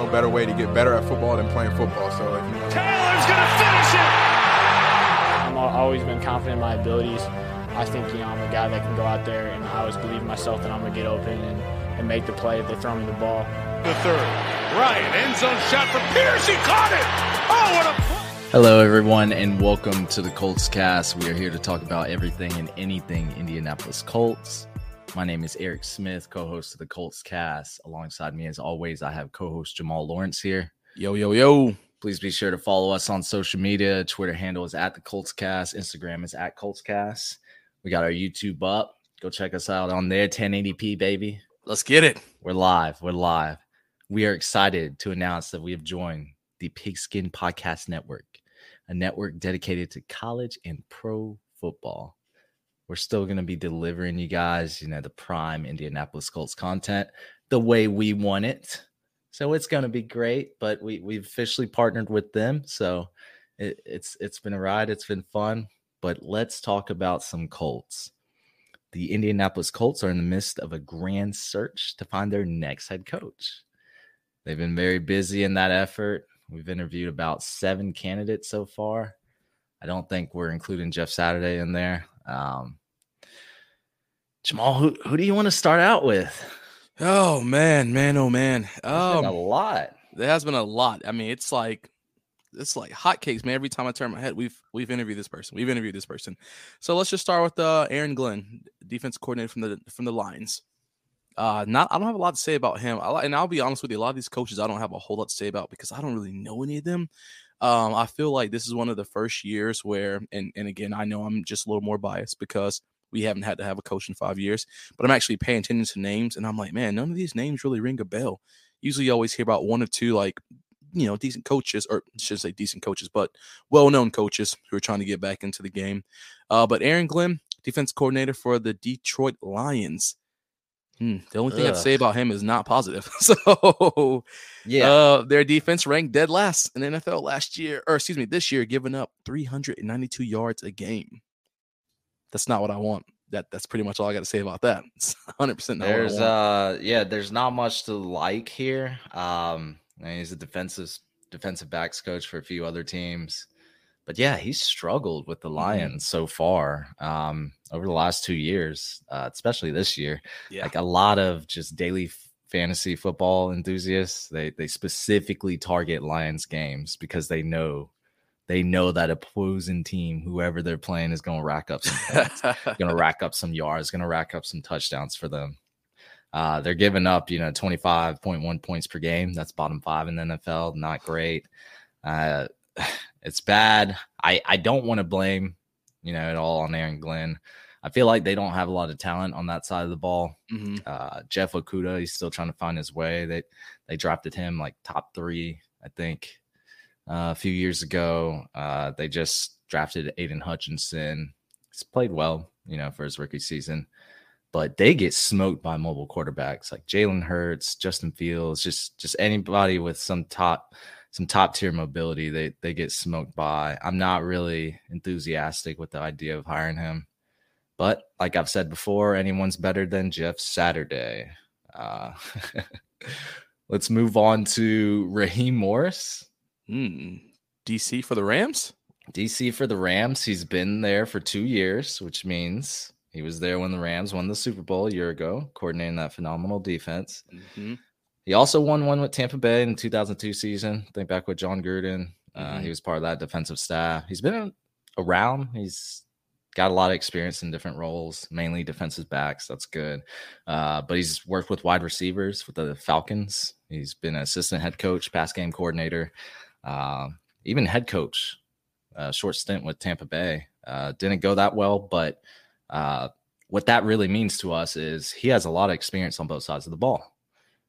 no better way to get better at football than playing football. So if you Taylor's going to finish it. I've always been confident in my abilities. I think you know I'm a guy that can go out there, and I always believe in myself that I'm gonna get open and, and make the play if they throw me the ball. The third, Ryan end zone shot for Pierce. He caught it. Oh, what a! Hello, everyone, and welcome to the Colts Cast. We are here to talk about everything and anything Indianapolis Colts. My name is Eric Smith, co-host of the Colts Cast. Alongside me, as always, I have co-host Jamal Lawrence here. Yo, yo, yo. Please be sure to follow us on social media. Twitter handle is at the Colts Cast. Instagram is at Colts Cast. We got our YouTube up. Go check us out on there. 1080p, baby. Let's get it. We're live. We're live. We are excited to announce that we have joined the Pigskin Podcast Network, a network dedicated to college and pro football. We're still going to be delivering you guys, you know, the prime Indianapolis Colts content the way we want it. So it's going to be great, but we we've officially partnered with them. So it, it's it's been a ride. It's been fun but let's talk about some Colts. The Indianapolis Colts are in the midst of a grand search to find their next head coach. They've been very busy in that effort. We've interviewed about seven candidates so far. I don't think we're including Jeff Saturday in there. Um, Jamal, who, who do you want to start out with? Oh man, man, oh man. Um, a lot. There has been a lot. I mean, it's like it's like hotcakes, man. Every time I turn my head, we've we've interviewed this person. We've interviewed this person. So let's just start with uh, Aaron Glenn, defense coordinator from the from the Lions. Uh, not I don't have a lot to say about him. I, and I'll be honest with you, a lot of these coaches I don't have a whole lot to say about because I don't really know any of them. Um, I feel like this is one of the first years where, and and again, I know I'm just a little more biased because we haven't had to have a coach in five years, but I'm actually paying attention to names, and I'm like, man, none of these names really ring a bell. Usually, you always hear about one or two like you know decent coaches, or I should say decent coaches, but well-known coaches who are trying to get back into the game. Uh, but Aaron Glenn, defense coordinator for the Detroit Lions. Hmm, the only thing Ugh. I'd say about him is not positive. so, yeah, uh, their defense ranked dead last in NFL last year, or excuse me, this year, giving up 392 yards a game. That's not what I want. That that's pretty much all I got to say about that. It's 100 percent. There's uh, yeah, there's not much to like here. Um, and he's a defensive defensive backs coach for a few other teams. But yeah, he's struggled with the mm-hmm. Lions mm-hmm. so far um, over the last two years, uh, especially this year. Yeah. Like a lot of just daily fantasy football enthusiasts, they they specifically target Lions games because they know they know that opposing team, whoever they're playing, is going to rack up some points, going to rack up some yards, going to rack up some touchdowns for them. Uh, they're giving up, you know, 25.1 points per game. That's bottom five in the NFL. Not great. Uh, it's bad. I, I don't want to blame, you know, at all on Aaron Glenn. I feel like they don't have a lot of talent on that side of the ball. Mm-hmm. Uh, Jeff Okudah, he's still trying to find his way. They they drafted him like top three, I think, a few years ago. Uh, they just drafted Aiden Hutchinson. He's played well, you know, for his rookie season but they get smoked by mobile quarterbacks like Jalen Hurts, Justin Fields, just just anybody with some top some top tier mobility. They they get smoked by. I'm not really enthusiastic with the idea of hiring him, but like I've said before, anyone's better than Jeff Saturday. Uh, let's move on to Raheem Morris. Mm, DC for the Rams. DC for the Rams. He's been there for two years, which means he was there when the Rams won the Super Bowl a year ago, coordinating that phenomenal defense. Mm-hmm. He also won one with Tampa Bay in the 2002 season. Think back with Jon Gruden. Uh, mm-hmm. He was part of that defensive staff. He's been around. He's got a lot of experience in different roles, mainly defensive backs. That's good. Uh, but he's worked with wide receivers with the Falcons. He's been an assistant head coach, pass game coordinator, uh, even head coach. Uh, short stint with Tampa Bay. Uh, didn't go that well, but uh, what that really means to us is he has a lot of experience on both sides of the ball.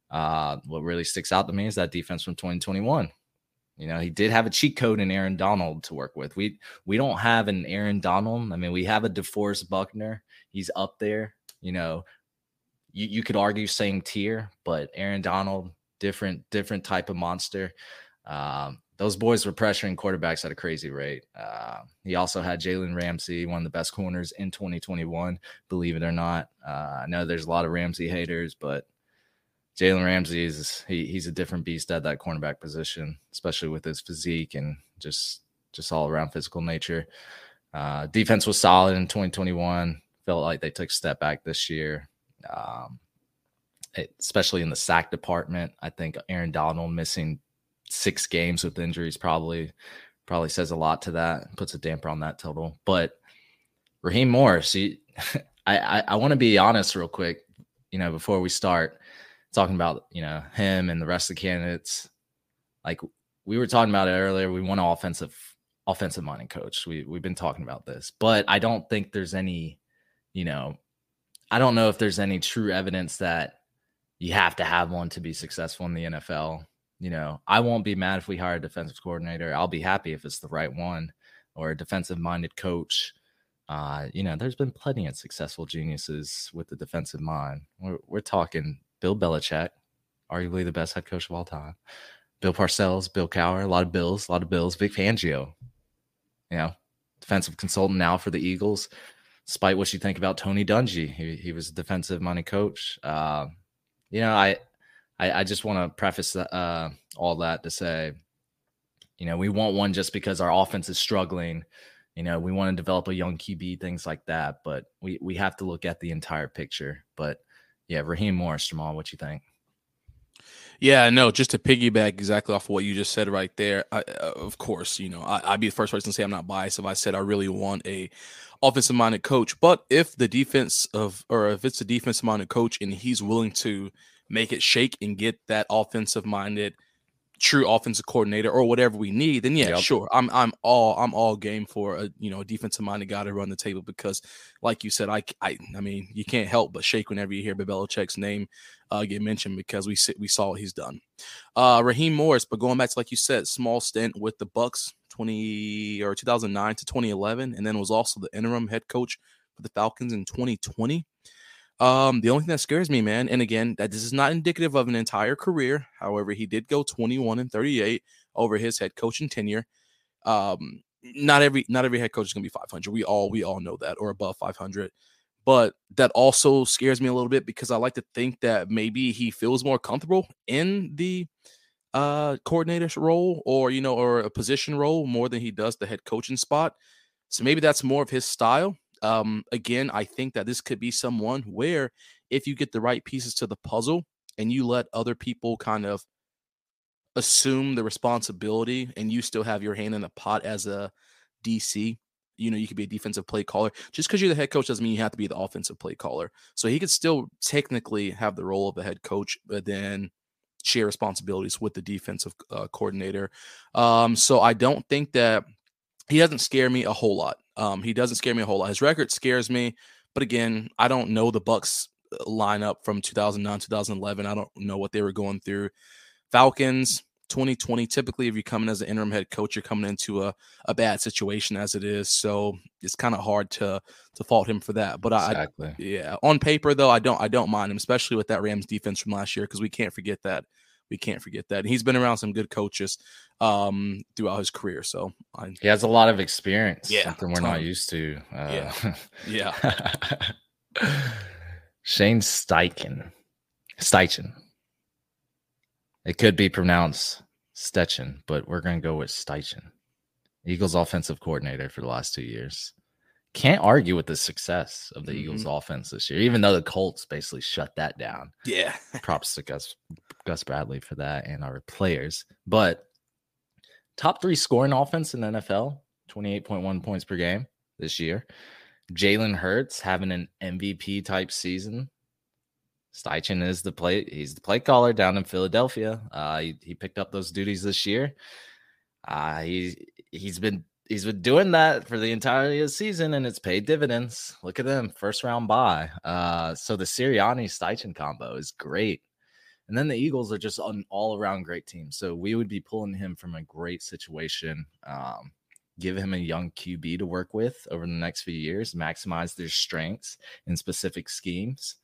Uh, what really sticks out to me is that defense from 2021. You know, he did have a cheat code in Aaron Donald to work with. We we don't have an Aaron Donald. I mean, we have a DeForest Buckner. He's up there. You know, you, you could argue same tier, but Aaron Donald, different different type of monster. Um, those boys were pressuring quarterbacks at a crazy rate. Uh, he also had Jalen Ramsey, one of the best corners in 2021, believe it or not. Uh, I know there's a lot of Ramsey haters, but Jalen Ramsey is he, he's a different beast at that cornerback position, especially with his physique and just just all around physical nature. Uh, defense was solid in 2021. Felt like they took a step back this year, um, especially in the sack department. I think Aaron Donald missing six games with injuries probably probably says a lot to that. Puts a damper on that total. But Raheem Morris, he, I I, I want to be honest real quick. You know, before we start talking about you know him and the rest of the candidates, like we were talking about it earlier. We want an offensive offensive minded coach. We we've been talking about this, but I don't think there's any, you know, I don't know if there's any true evidence that you have to have one to be successful in the NFL. You know, I won't be mad if we hire a defensive coordinator. I'll be happy if it's the right one or a defensive minded coach. Uh, you know, there's been plenty of successful geniuses with the defensive mind. We're, we're talking Bill Belichick, arguably the best head coach of all time. Bill Parcells, Bill Cowher, a lot of Bills, a lot of Bills. Vic Fangio, you know, defensive consultant now for the Eagles. Despite what you think about Tony Dungy, he, he was a defensive minded coach. Uh, you know, I, I, I just want to preface uh, all that to say, you know, we want one just because our offense is struggling. You know, we want to develop a young QB, things like that. But we we have to look at the entire picture. But yeah, Raheem Morris, Jamal, what you think? Yeah, no, just to piggyback exactly off of what you just said right there. I, uh, of course, you know, I, would be the first person to say I'm not biased if I said I really want a offensive minded coach. But if the defense of, or if it's a defensive minded coach and he's willing to make it shake and get that offensive minded true offensive coordinator or whatever we need, then yeah, yep. sure. I'm I'm all I'm all game for a you know a defensive minded guy to run the table because, like you said, I I I mean you can't help but shake whenever you hear Belichick's name uh, get mentioned because we sit we saw what he's done. Uh, Raheem Morris, but going back to like you said, small stint with the Bucs, twenty or two thousand nine to twenty eleven, and then was also the interim head coach for the Falcons in twenty twenty. Um, the only thing that scares me, man, and again, that this is not indicative of an entire career. However, he did go 21 and 38 over his head coaching tenure. Um, not every not every head coach is gonna be 500. We all we all know that or above 500. But that also scares me a little bit because I like to think that maybe he feels more comfortable in the uh coordinator's role or you know or a position role more than he does the head coaching spot. So maybe that's more of his style. Um, again, I think that this could be someone where if you get the right pieces to the puzzle and you let other people kind of assume the responsibility and you still have your hand in the pot as a DC, you know, you could be a defensive play caller. Just because you're the head coach doesn't mean you have to be the offensive play caller. So he could still technically have the role of the head coach, but then share responsibilities with the defensive uh, coordinator. Um, so I don't think that he doesn't scare me a whole lot. Um, he doesn't scare me a whole lot. His record scares me, but again, I don't know the Bucs uh, lineup from 2009, 2011. I don't know what they were going through. Falcons 2020. Typically, if you're coming as an interim head coach, you're coming into a, a bad situation as it is. So it's kind of hard to to fault him for that. But exactly. I, yeah, on paper though, I don't I don't mind him, especially with that Rams defense from last year, because we can't forget that we can't forget that. And he's been around some good coaches um, throughout his career. So I, he has a lot of experience. Yeah, something we're ton. not used to. Uh, yeah, yeah. Shane Steichen, Steichen. It could be pronounced Stetchen, but we're going to go with Steichen. Eagles offensive coordinator for the last two years can't argue with the success of the mm-hmm. Eagles offense this year, even though the Colts basically shut that down. Yeah. Props to Gus Gus Bradley for that and our players. But top three scoring offense in the NFL, 28.1 points per game this year. Jalen Hurts having an MVP type season. Steichen is the play, he's the play caller down in Philadelphia. Uh, he, he picked up those duties this year. Uh, he he's been he's been doing that for the entirety of the season and it's paid dividends. Look at them, first round buy. Uh, so the Sirianni Steichen combo is great. And then the Eagles are just an all around great team. So we would be pulling him from a great situation. Um, give him a young QB to work with over the next few years, maximize their strengths in specific schemes.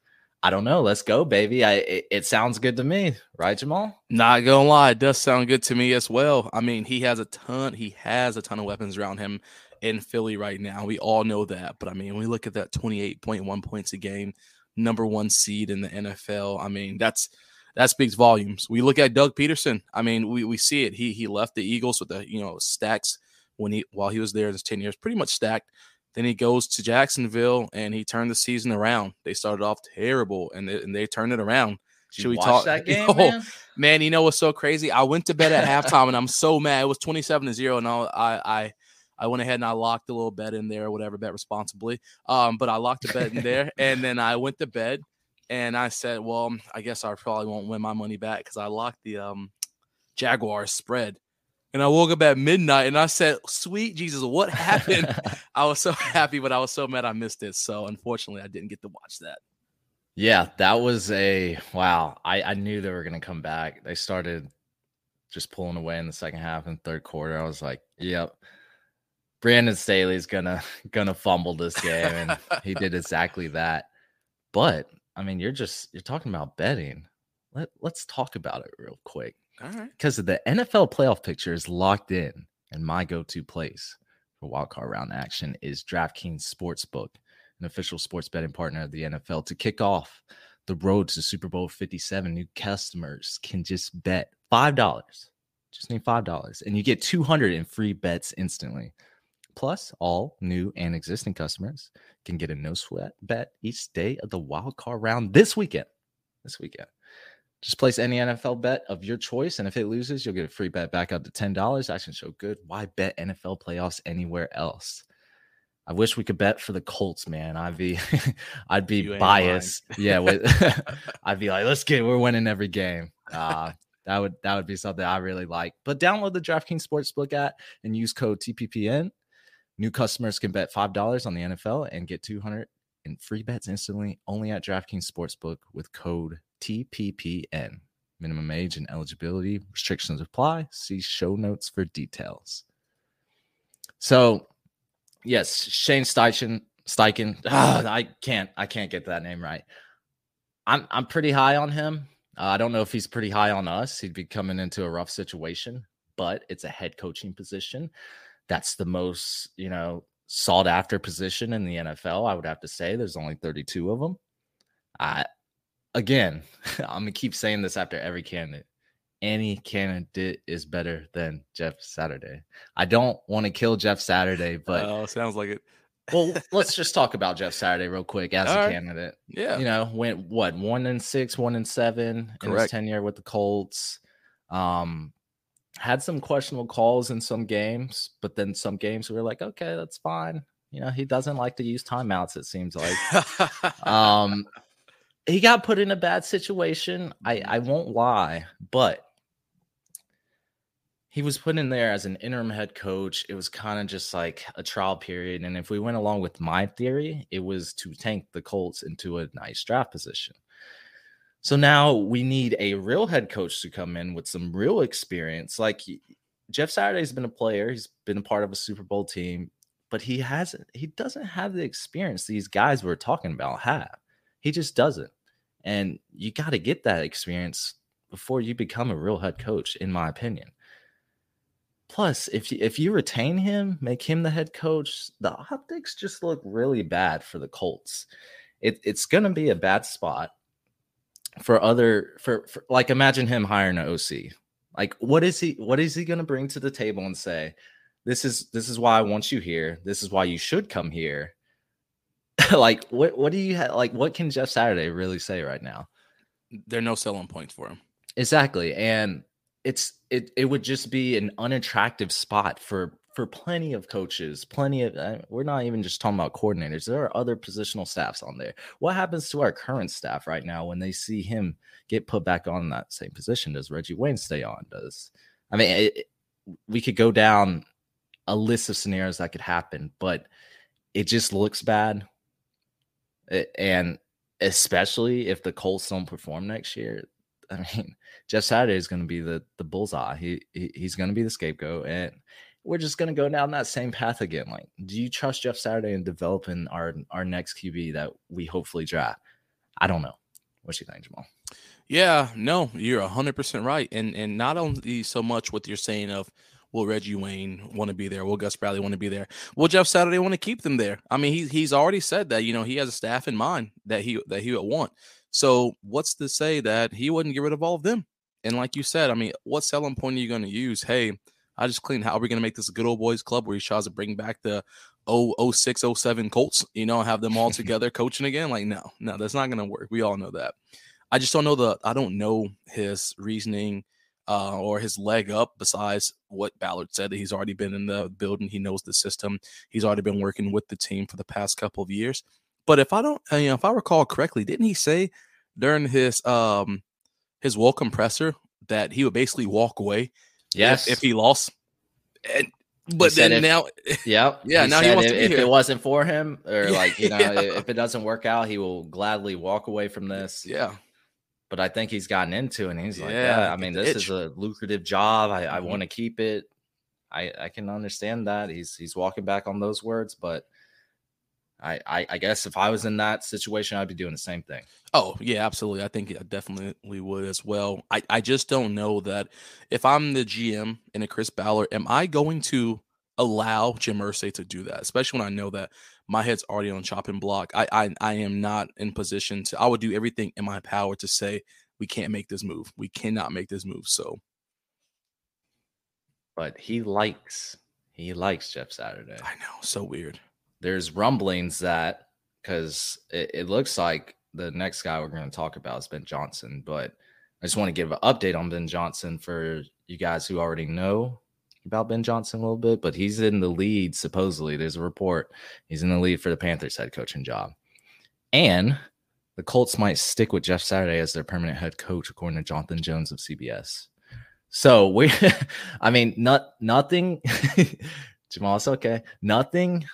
I don't know. Let's go, baby. I it, it, sounds good to me, right, Jamal? Not gonna lie, it does sound good to me as well. I mean, he has a ton. He has a ton of weapons around him in Philly right now. We all know that. But I mean, we look at that twenty-eight point one points a game, number one seed in the NFL. I mean, that's that speaks volumes. We look at Doug Pederson. I mean, we, we see it. He he left the Eagles with the you know stacks when he while he was there in his ten years, pretty much stacked. Then he goes to Jacksonville and he turned the season around. They started off terrible and they, and they turned it around. Should you we talk that game, Oh, man? Man, you know what's so crazy? I went to bed at halftime and I'm so mad. It was 27 to 0 and I I I went ahead and I locked a little bet in there or whatever, bet responsibly. Um, but I locked the bet in there and then I went to bed and I said, well, I guess I probably won't win my money back because I locked the um Jaguars spread. And I woke up at midnight and I said, Sweet Jesus, what happened? I was so happy, but I was so mad I missed it. So unfortunately, I didn't get to watch that. Yeah, that was a wow. I, I knew they were going to come back. They started just pulling away in the second half and third quarter. I was like, yep. Brandon Staley's gonna gonna fumble this game, and he did exactly that. But I mean, you're just you're talking about betting. Let let's talk about it real quick Because the NFL playoff picture is locked in, and my go-to place for wildcard round action is DraftKings Sportsbook, an official sports betting partner of the NFL. To kick off the road to Super Bowl 57, new customers can just bet five dollars. Just need five dollars, and you get 200 in free bets instantly. Plus, all new and existing customers can get a no sweat bet each day of the wild card round this weekend. This weekend. Just place any NFL bet of your choice, and if it loses, you'll get a free bet back up to ten dollars. Action show good. Why bet NFL playoffs anywhere else? I wish we could bet for the Colts, man. I'd be, I'd be You biased. Yeah, with, I'd be like, let's get, we're winning every game. Uh, that would that would be something I really like. But download the DraftKings Sportsbook app and use code TPPN. New customers can bet five dollars on the NFL and get two hundred in free bets instantly only at DraftKings Sportsbook with code TPPN. Minimum age and eligibility restrictions apply. See show notes for details. So, yes, Shane Steichen, Steichen. ah, I can't, I can't get that name right. I'm, I'm pretty high on him. Uh, I don't know if he's pretty high on us. He'd be coming into a rough situation, but it's a head coaching position. That's the most, you know, sought after position in the NFL. I would have to say there's only 32 of them. I, again, I'm gonna keep saying this after every candidate. Any candidate is better than Jeff Saturday. I don't want to kill Jeff Saturday, but oh, sounds like it. well, let's just talk about Jeff Saturday real quick as All a right. candidate. Yeah. You know, went what one and six, one and seven in his tenure with the Colts. Um, had some questionable calls in some games, but then some games we were like, okay, that's fine. You know, he doesn't like to use timeouts. It seems like. um, he got put in a bad situation. I mm-hmm. I won't lie, but he was put in there as an interim head coach. It was kind of just like a trial period, and if we went along with my theory, it was to tank the Colts into a nice draft position. So now we need a real head coach to come in with some real experience. Like Jeff Saturday's been a player, he's been a part of a Super Bowl team, but he hasn't, he doesn't have the experience these guys we're talking about have. He just doesn't. And you got to get that experience before you become a real head coach, in my opinion. Plus, if you, if you retain him, make him the head coach, the optics just look really bad for the Colts. It, it's going to be a bad spot for other for, for like imagine him hiring an OC. Like what is he what is he going to bring to the table and say this is this is why I want you here. This is why you should come here. like what what do you ha- like what can Jeff Saturday really say right now? there are no selling points for him. Exactly. And it's it it would just be an unattractive spot for for plenty of coaches, plenty of uh, we're not even just talking about coordinators. There are other positional staffs on there. What happens to our current staff right now when they see him get put back on that same position? Does Reggie Wayne stay on? Does I mean it, it- we could go down a list of scenarios that could happen, but it just looks bad. And especially if the Colts don't perform next year, I mean, Jeff Saturday is going to be the the bullseye. He, he he's going to be the scapegoat, and we're just going to go down that same path again. Like, do you trust Jeff Saturday in developing our our next QB that we hopefully draft? I don't know. What you think, Jamal? Yeah, no, you're hundred percent right, and and not only so much what you're saying of Will Reggie Wayne want to be there? Will Gus Bradley want to be there? Will Jeff Saturday want to keep them there? I mean, he's he's already said that you know he has a staff in mind that he that he would want. So what's to say that he wouldn't get rid of all of them? And like you said, I mean, what selling point are you going to use? Hey, I just clean. How are we going to make this a good old boys club where he tries to bring back the 06, 07 Colts, you know, have them all together coaching again? Like, no, no, that's not going to work. We all know that. I just don't know the, I don't know his reasoning uh, or his leg up besides what Ballard said that he's already been in the building. He knows the system. He's already been working with the team for the past couple of years. But if I don't, uh, you know, if I recall correctly, didn't he say during his um his welcome presser that he would basically walk away Yes. if, if he lost. And, but then if- now, Yep. Yeah, now he wants if, to be if here. it wasn't for him, or like you know, Yeah. if it doesn't work out, he will gladly walk away from this. yeah, But I think he's gotten into it, and he's like, Yeah, yeah, I mean, this itch. is a lucrative job. I, I Mhm. want to keep it. I I can understand that he's he's walking back on those words, but I, I I guess if I was in that situation, I'd be doing the same thing. Oh, yeah, absolutely. I think I definitely would as well. I, I just don't know that if I'm the GM in a Chris Ballard, am I going to allow Jim Irsay to do that? Especially when I know that my head's already on chopping block. I, I I am not in position to I would do everything in my power to say we can't make this move. We cannot make this move. So But he likes he likes Jeff Saturday. I know, so weird. there's rumblings that because it, it looks like the next guy we're going to talk about is Ben Johnson, but I just want to give an update on Ben Johnson for you guys who already know about Ben Johnson a little bit, but he's in the lead supposedly. There's a report he's in the lead for the Panthers head coaching job, and the Colts might stick with Jeff Saturday as their permanent head coach, according to Jonathan Jones of CBS. So we, I mean, not nothing. Jamal, it's okay. Nothing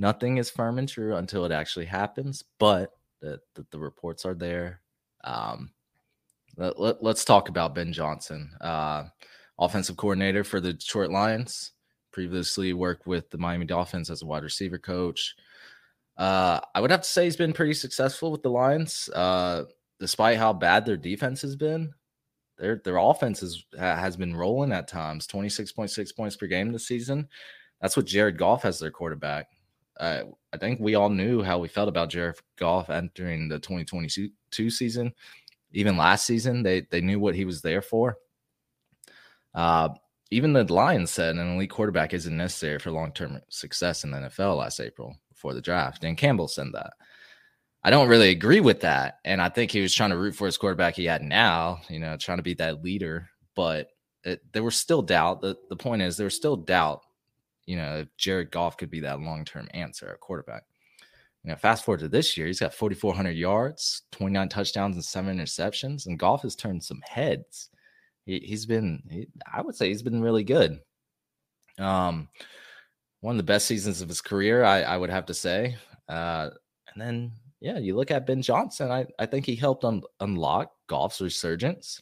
nothing is firm and true until it actually happens, but the, the, the reports are there. Um, let, let, us talk about Ben Johnson, uh, offensive coordinator for the Detroit Lions. Previously worked with the Miami Dolphins as a wide receiver coach. Uh, I would have to say he's been pretty successful with the Lions, uh, despite how bad their defense has been. Their their offense is, has been rolling at times, twenty six point six points per game this season. That's what Jared Goff has their quarterback. Uh, I think we all knew how we felt about Jared Goff entering the 2022 season. Even last season, they they knew what he was there for. Uh, even the Lions said an elite quarterback isn't necessary for long term success in the NFL last April before the draft. Dan Campbell said that. I don't really agree with that. And I think he was trying to root for his quarterback he had now, you know, trying to be that leader. But it, there was still doubt. The, the point is, there was still doubt, you know, if Jared Goff could be that long term answer at quarterback. You know, fast forward to this year, he's got 4,400 yards, 29 touchdowns, and seven interceptions. And Goff has turned some heads. He, he's been, he, I would say, he's been really good. Um, one of the best seasons of his career, I, I would have to say. Uh, and then, yeah, you look at Ben Johnson. I, I think he helped un- unlock Goff's resurgence.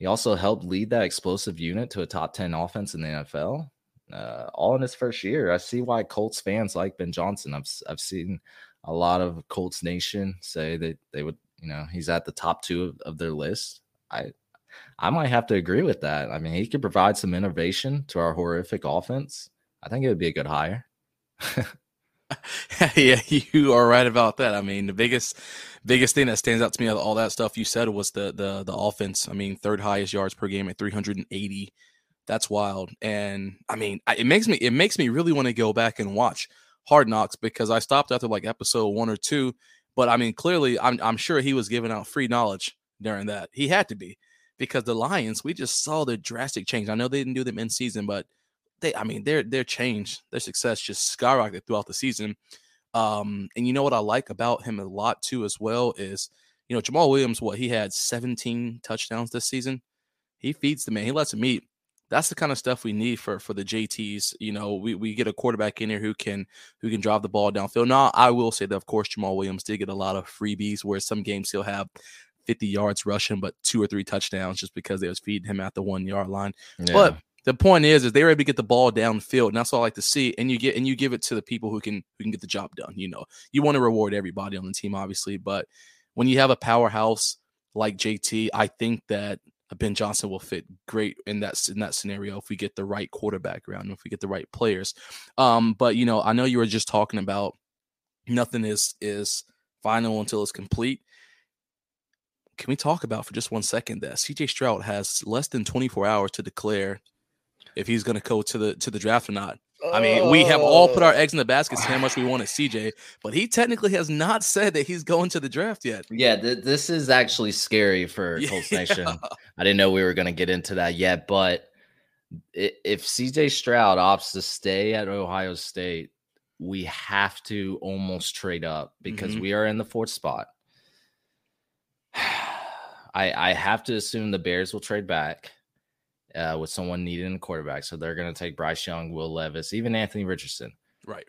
He also helped lead that explosive unit to a top 10 offense in the NFL. Uh, all in his first year. I see why Colts fans like Ben Johnson. I've I've seen a lot of Colts Nation say that they would, you know, he's at the top two of, of their list. I I might have to agree with that. I mean, he could provide some innovation to our horrific offense. I think it would be a good hire. yeah, you are right about that. I mean, the biggest biggest thing that stands out to me of all that stuff you said was the the the offense. I mean, third highest yards per game at 380. That's wild. And I mean, it makes me it makes me really want to go back and watch Hard Knocks because I stopped after like episode 1 or 2, but I mean, clearly I'm I'm sure he was giving out free knowledge during that. He had to be because the Lions, we just saw the drastic change. I know they didn't do them in season, but they I mean, their their change, their success just skyrocketed throughout the season. Um, and you know what I like about him a lot too, as well, is you know, Jamaal Williams, what he had 17 touchdowns this season. He feeds the man, he lets him eat. That's the kind of stuff we need for for the JTs. You know, we, we get a quarterback in here who can who can drive the ball downfield. Now, I will say that of course Jamaal Williams did get a lot of freebies where some games he'll have 50 yards rushing, but two or three touchdowns just because they was feeding him at the one yard line. But the point is, is they were able to get the ball downfield, and that's what I like to see. And you get and you give it to the people who can who can get the job done. You know, you want to reward everybody on the team, obviously, but when you have a powerhouse like JT, I think that Ben Johnson will fit great in that in that scenario if we get the right quarterback around, if we get the right players. Um, but you know, I know you were just talking about nothing is is final until it's complete. Can we talk about for just one second that CJ Stroud has less than 24 hours to declare if he's going to go to the to the draft or not? I mean, we have all put our eggs in the basket how much we want at CJ, but he technically has not said that he's going to the draft yet. Yeah, th- this is actually scary for yeah. Colts Nation. I didn't know we were going to get into that yet, but if CJ Stroud opts to stay at Ohio State, we have to almost trade up because mm-hmm. we are in the fourth spot. I I have to assume the Bears will trade back uh, with someone needing a quarterback. So they're going to take Bryce Young, Will Levis, even Anthony Richardson. Right.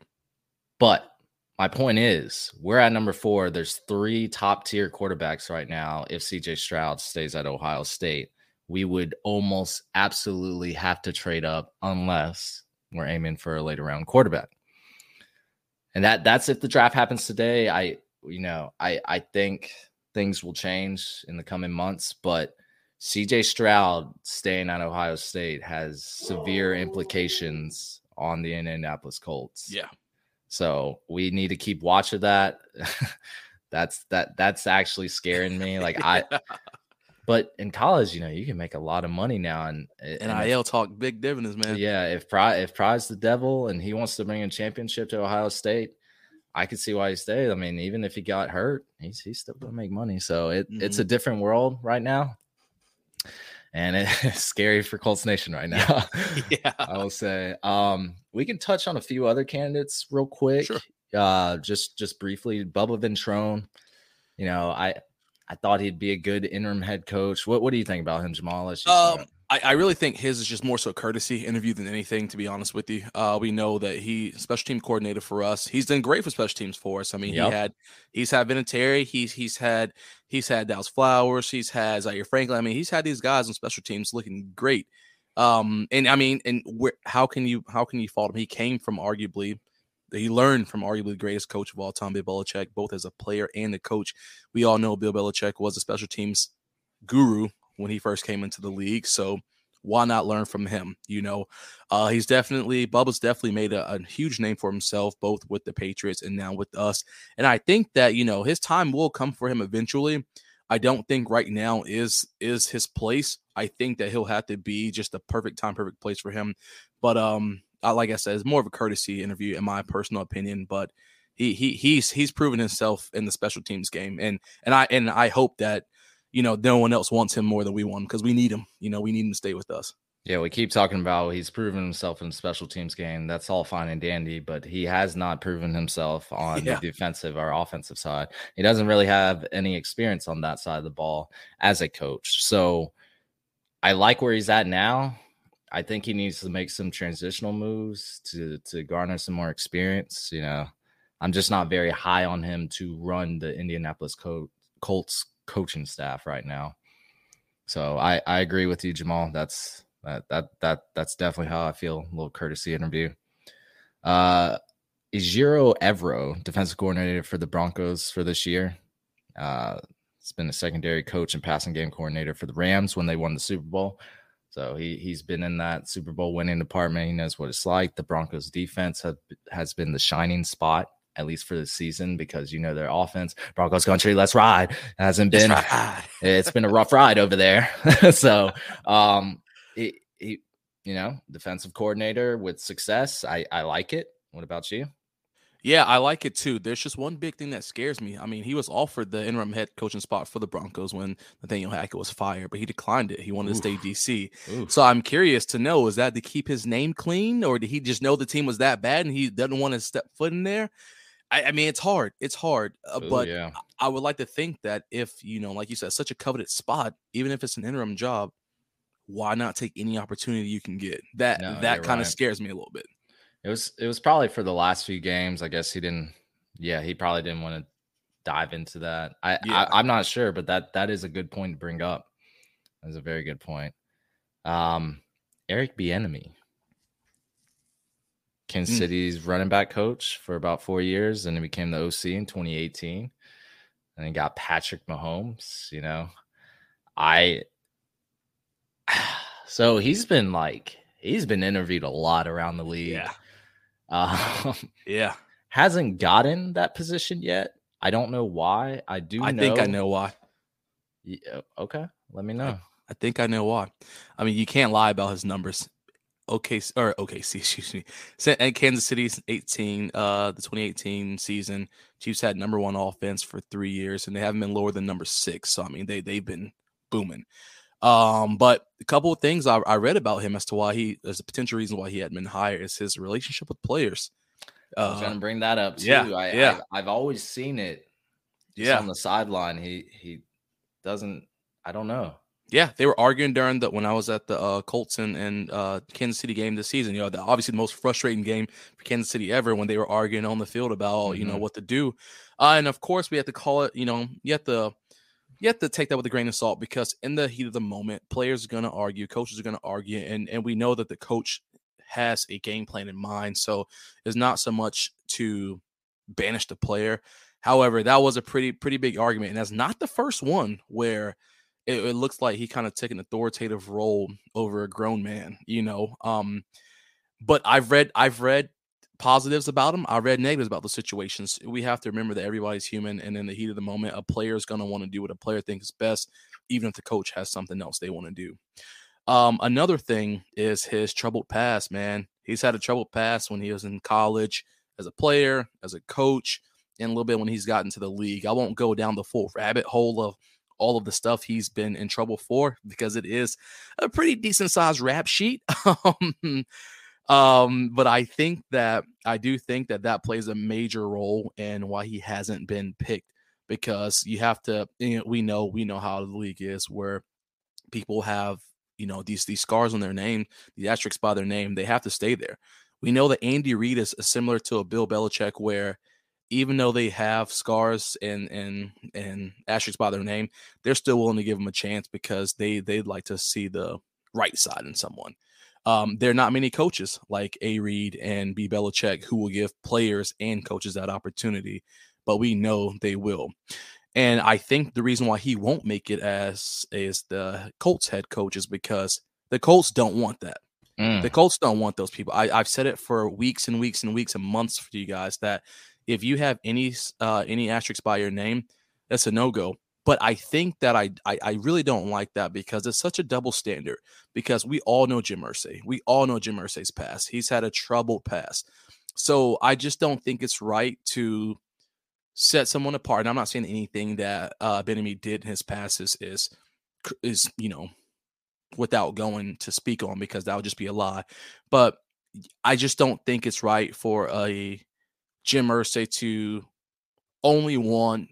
But my point is, we're at number four. There's three top tier quarterbacks right now. If CJ Stroud stays at Ohio State, we would almost absolutely have to trade up unless we're aiming for a later round quarterback. And that that's if the draft happens today. I you know, I I think things will change in the coming months, but CJ Stroud staying at Ohio State has severe implications on the Indianapolis Colts. Yeah. So we need to keep watch of that. that's that that's actually scaring me. Like I but in college, you know, you can make a lot of money now and, and NIL talk big dividends, man. Yeah, if Pry if Pry's the devil and he wants to bring a championship to Ohio State, I could see why he stayed. I mean, even if he got hurt, he's he's still gonna make money. So it, mm-hmm. it's a different world right now and it's scary for Colts Nation right now. yeah, I will say. Um, we can touch on a few other candidates real quick. Sure. Uh, just just briefly, Bubba Ventrone. You know, I I thought he'd be a good interim head coach. What what do you think about him, Jamal? Um, I, I, really think his is just more so a courtesy interview than anything, to be honest with you. Uh, we know that he special team coordinator for us. He's done great for special teams for us. I mean, yep. he had he's had Vinatieri, he's he's had he's had Dallas Flowers, he's had Zaire Franklin. I mean, he's had these guys on special teams looking great. Um, and I mean, and where how can you how can you fault him? He came from arguably he learned from arguably the greatest coach of all time, Bill Belichick, both as a player and a coach. We all know Bill Belichick was a special teams guru when he first came into the league. So why not learn from him? You know, uh, he's definitely Bubba's definitely made a, a, huge name for himself, both with the Patriots and now with us. And I think that you know his time will come for him eventually. I don't think right now is is his place. I think that he'll have to be just a perfect time, perfect place for him. But um, I, like I said, it's more of a courtesy interview in my personal opinion. But he he he's he's proven himself in the special teams game, and and I and I hope that you know, no one else wants him more than we want him because we need him. You know, we need him to stay with us. Yeah, we keep talking about he's proven himself in special teams game. That's all fine and dandy, but he has not proven himself on yeah. the defensive or offensive side. He doesn't really have any experience on that side of the ball as a coach. So I like where he's at now. I think he needs to make some transitional moves to to garner some more experience. You know, I'm just not very high on him to run the Indianapolis Colts coaching staff right now. So I I agree with you, Jamal. That's that that that that's definitely how I feel. A little courtesy interview. Uh, Ejiro Evero, defensive coordinator for the Broncos for this year. Uh, it's been a secondary coach and passing game coordinator for the Rams when they won the Super Bowl. So he he's been in that Super Bowl winning department. He knows what it's like. The Broncos defense have, has been the shining spot at least for the season, because you know their offense, Broncos country, let's ride, hasn't been. it's been a rough ride over there. so, um, he, he, you know, defensive coordinator with success. I I like it. What about you? Yeah, I like it too. There's just one big thing that scares me. I mean, he was offered the interim head coaching spot for the Broncos when Nathaniel Hackett was fired, but he declined it. He wanted Oof. to stay DC. Oof. So I'm curious to know is that to keep his name clean, or did he just know the team was that bad and he doesn't want to step foot in there? I, I mean, it's hard. It's hard. Uh, Ooh, but yeah. I would like to think that if, you know, like you said, such a coveted spot, even if it's an interim job, why not take any opportunity you can get? That no, that kind of right. scares me a little bit. It was it was probably for the last few games. I guess he didn't. Yeah, he probably didn't want to dive into that. I, yeah. I am not sure, but that that is a good point to bring up. That's a very good point. Um, Eric Bieniemy Kansas mm. City's running back coach for about four years, and he became the OC in 2018. And he got Patrick Mahomes. You know, I So he's been like he's been interviewed a lot around the league. Yeah. Um, Yeah. hasn't gotten that position yet. I don't know why. I do. I know, think I know why. Yeah, okay, let me know. I think I know why. I mean, you can't lie about his numbers. Okay, or OKC, excuse me. And Kansas City's 18, uh, the 2018 season. Chiefs had number one offense for three years, and they haven't been lower than number six. So I mean, they they've been booming. Um, but a couple of things I, I read about him as to why he there's a potential reason why he hadn't been higher is his relationship with players. I was Uh, going to bring that up too. yeah, I, yeah. I've, I've always seen it. just yeah, on the sideline, he he doesn't. I don't know. Yeah, they were arguing during the when I was at the uh, Colts and, and uh, Kansas City game this season. You know, the, obviously the most frustrating game for Kansas City ever when they were arguing on the field about you know Mhm. what to do. Uh, and of course, we have to call it. You know, you have to you have to take that with a grain of salt because in the heat of the moment, players are going to argue, coaches are going to argue, and and we know that the coach has a game plan in mind. So it's not so much to banish the player. However, that was a pretty pretty big argument, and that's not the first one where it, it looks like he kind of took an authoritative role over a grown man, you know. Um, but I've read I've read positives about him. I read negatives about the situations. We have to remember that everybody's human, and in the heat of the moment, a player is going to want to do what a player thinks is best, even if the coach has something else they want to do. Um, another thing is his troubled past, man. He's had a troubled past when he was in college as a player, as a coach, and a little bit when he's gotten to the league. I won't go down the full rabbit hole of all of the stuff he's been in trouble for because it is a pretty decent sized rap sheet. um, um, but I think that I do think that that plays a major role in why he hasn't been picked because you have to. You know, we know we know how the league is where people have you know these these scars on their name, the asterisks by their name. They have to stay there. We know that Andy Reid is similar to a Bill Belichick where even though they have scars and and and asterisks by their name, they're still willing to give them a chance because they they'd like to see the right side in someone. Um, there are not many coaches like A. Reid and B. Belichick who will give players and coaches that opportunity, but we know they will. And I think the reason why he won't make it as is the Colts head coach is because the Colts don't want that. Mm. The Colts don't want those people. I, I've said it for weeks and weeks and weeks and months for you guys that if you have any uh, any asterisks by your name, that's a no go. But I think that I, I I really don't like that because it's such a double standard. Because we all know Jim Irsay, we all know Jim Irsay's past. He's had a troubled past, so I just don't think it's right to set someone apart. And I'm not saying anything that uh, Bieniemy did in his past is is is you know without going to speak on because that would just be a lie. But I just don't think it's right for a Jim Irsay to only want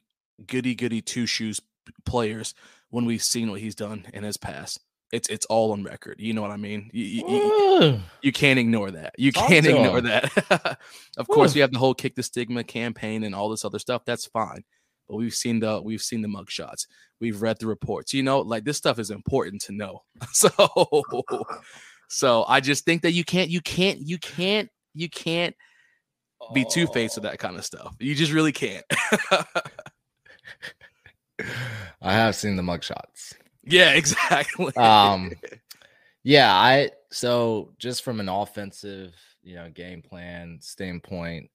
goody goody two shoes players when we've seen what he's done in his past. It's it's all on record. You know what I mean? You, you, you- you can't ignore that. You Talk can't ignore him. that. of course, we have the whole kick the stigma campaign and all this other stuff. That's fine. But we've seen the we've seen the mug shots. We've read the reports. You know, like this stuff is important to know. So so I just think that you can't you can't you can't you can't be two faced with that kind of stuff. You just really can't. I have seen the mugshots. yeah, exactly. Um, yeah, I so just from an offensive, you know, game plan standpoint,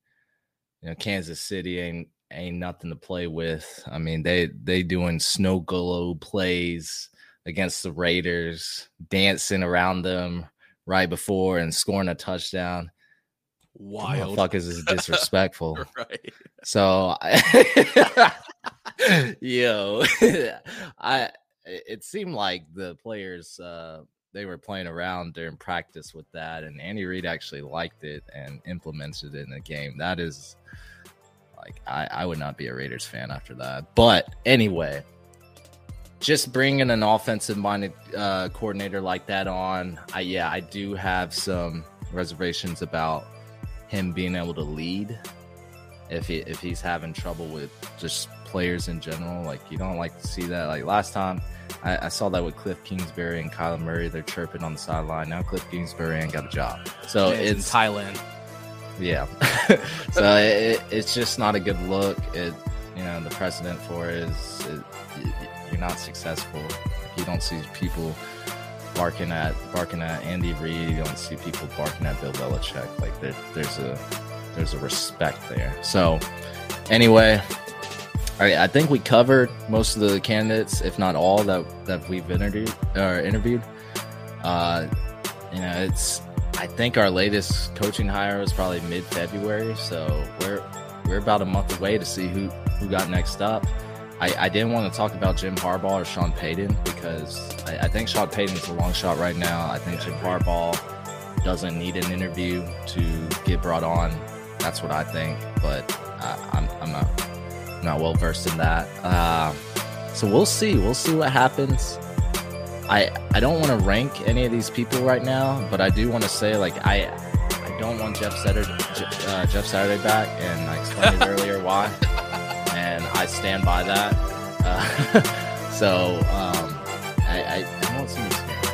you know, Kansas City ain't ain't nothing to play with. I mean, they they doing snow globe plays against the Raiders, dancing around them right before and scoring a touchdown. Wild. Fuck is this disrespectful. right. So, yo, I it seemed like the players uh, they were playing around during practice with that, and Andy Reid actually liked it and implemented it in the game. That is like I, I would not be a Raiders fan after that. But anyway, just bringing an offensive minded uh, coordinator like that on, I yeah, I do have some reservations about him being able to lead if he if he's having trouble with just players in general. Like you don't like to see that. Like last time, I, I saw that with Cliff Kingsbury and Kyler Murray. They're chirping on the sideline. Now Cliff Kingsbury ain't got a job, so it's Thailand. yeah. so it, it's just not a good look. It you know the precedent for it is it, you're not successful you don't see people barking at barking at Andy Reid. You don't see people barking at Bill Belichick. Like there, there's a there's a respect there. So anyway, all right, I think we covered most of the candidates, if not all, that that we've interviewed or interviewed. Uh, you know, it's I think our latest coaching hire was probably mid February, so we're we're about a month away to see who who got next up. I, I didn't want to talk about Jim Harbaugh or Sean Payton because I, I think Sean Payton's a long shot right now. I think Jim Harbaugh doesn't need an interview to get brought on. That's what I think, but uh, I'm, I'm not not well versed in that. Uh, so we'll see. We'll see what happens. I I don't want to rank any of these people right now, but I do want to say like I I don't want Jeff Saturday uh, Jeff Saturday back, and I explained earlier why, I stand by that. Uh, so um, I, I I want some experience.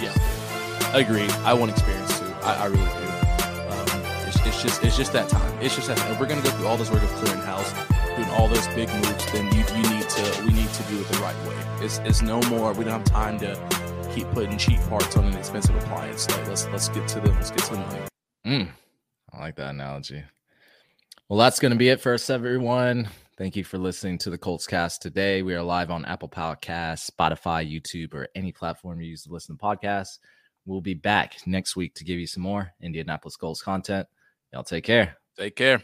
Yeah, agreed. I want experience too. I, I really do. Um, it's, it's just it's just that time. It's just that if we're gonna go through all this work of clearing house, doing all those big moves, then you you need to we need to do it the right way. It's it's no more. We don't have time to keep putting cheap parts on an expensive appliance. Like let's let's get to the let's get to the money. Mm, I like that analogy. Well, that's going to be it for us, everyone. Thank you for listening to the Colts cast today. We are live on Apple Podcasts, Spotify, YouTube, or any platform you use to listen to podcasts. We'll be back next week to give you some more Indianapolis Colts content. Y'all take care. Take care.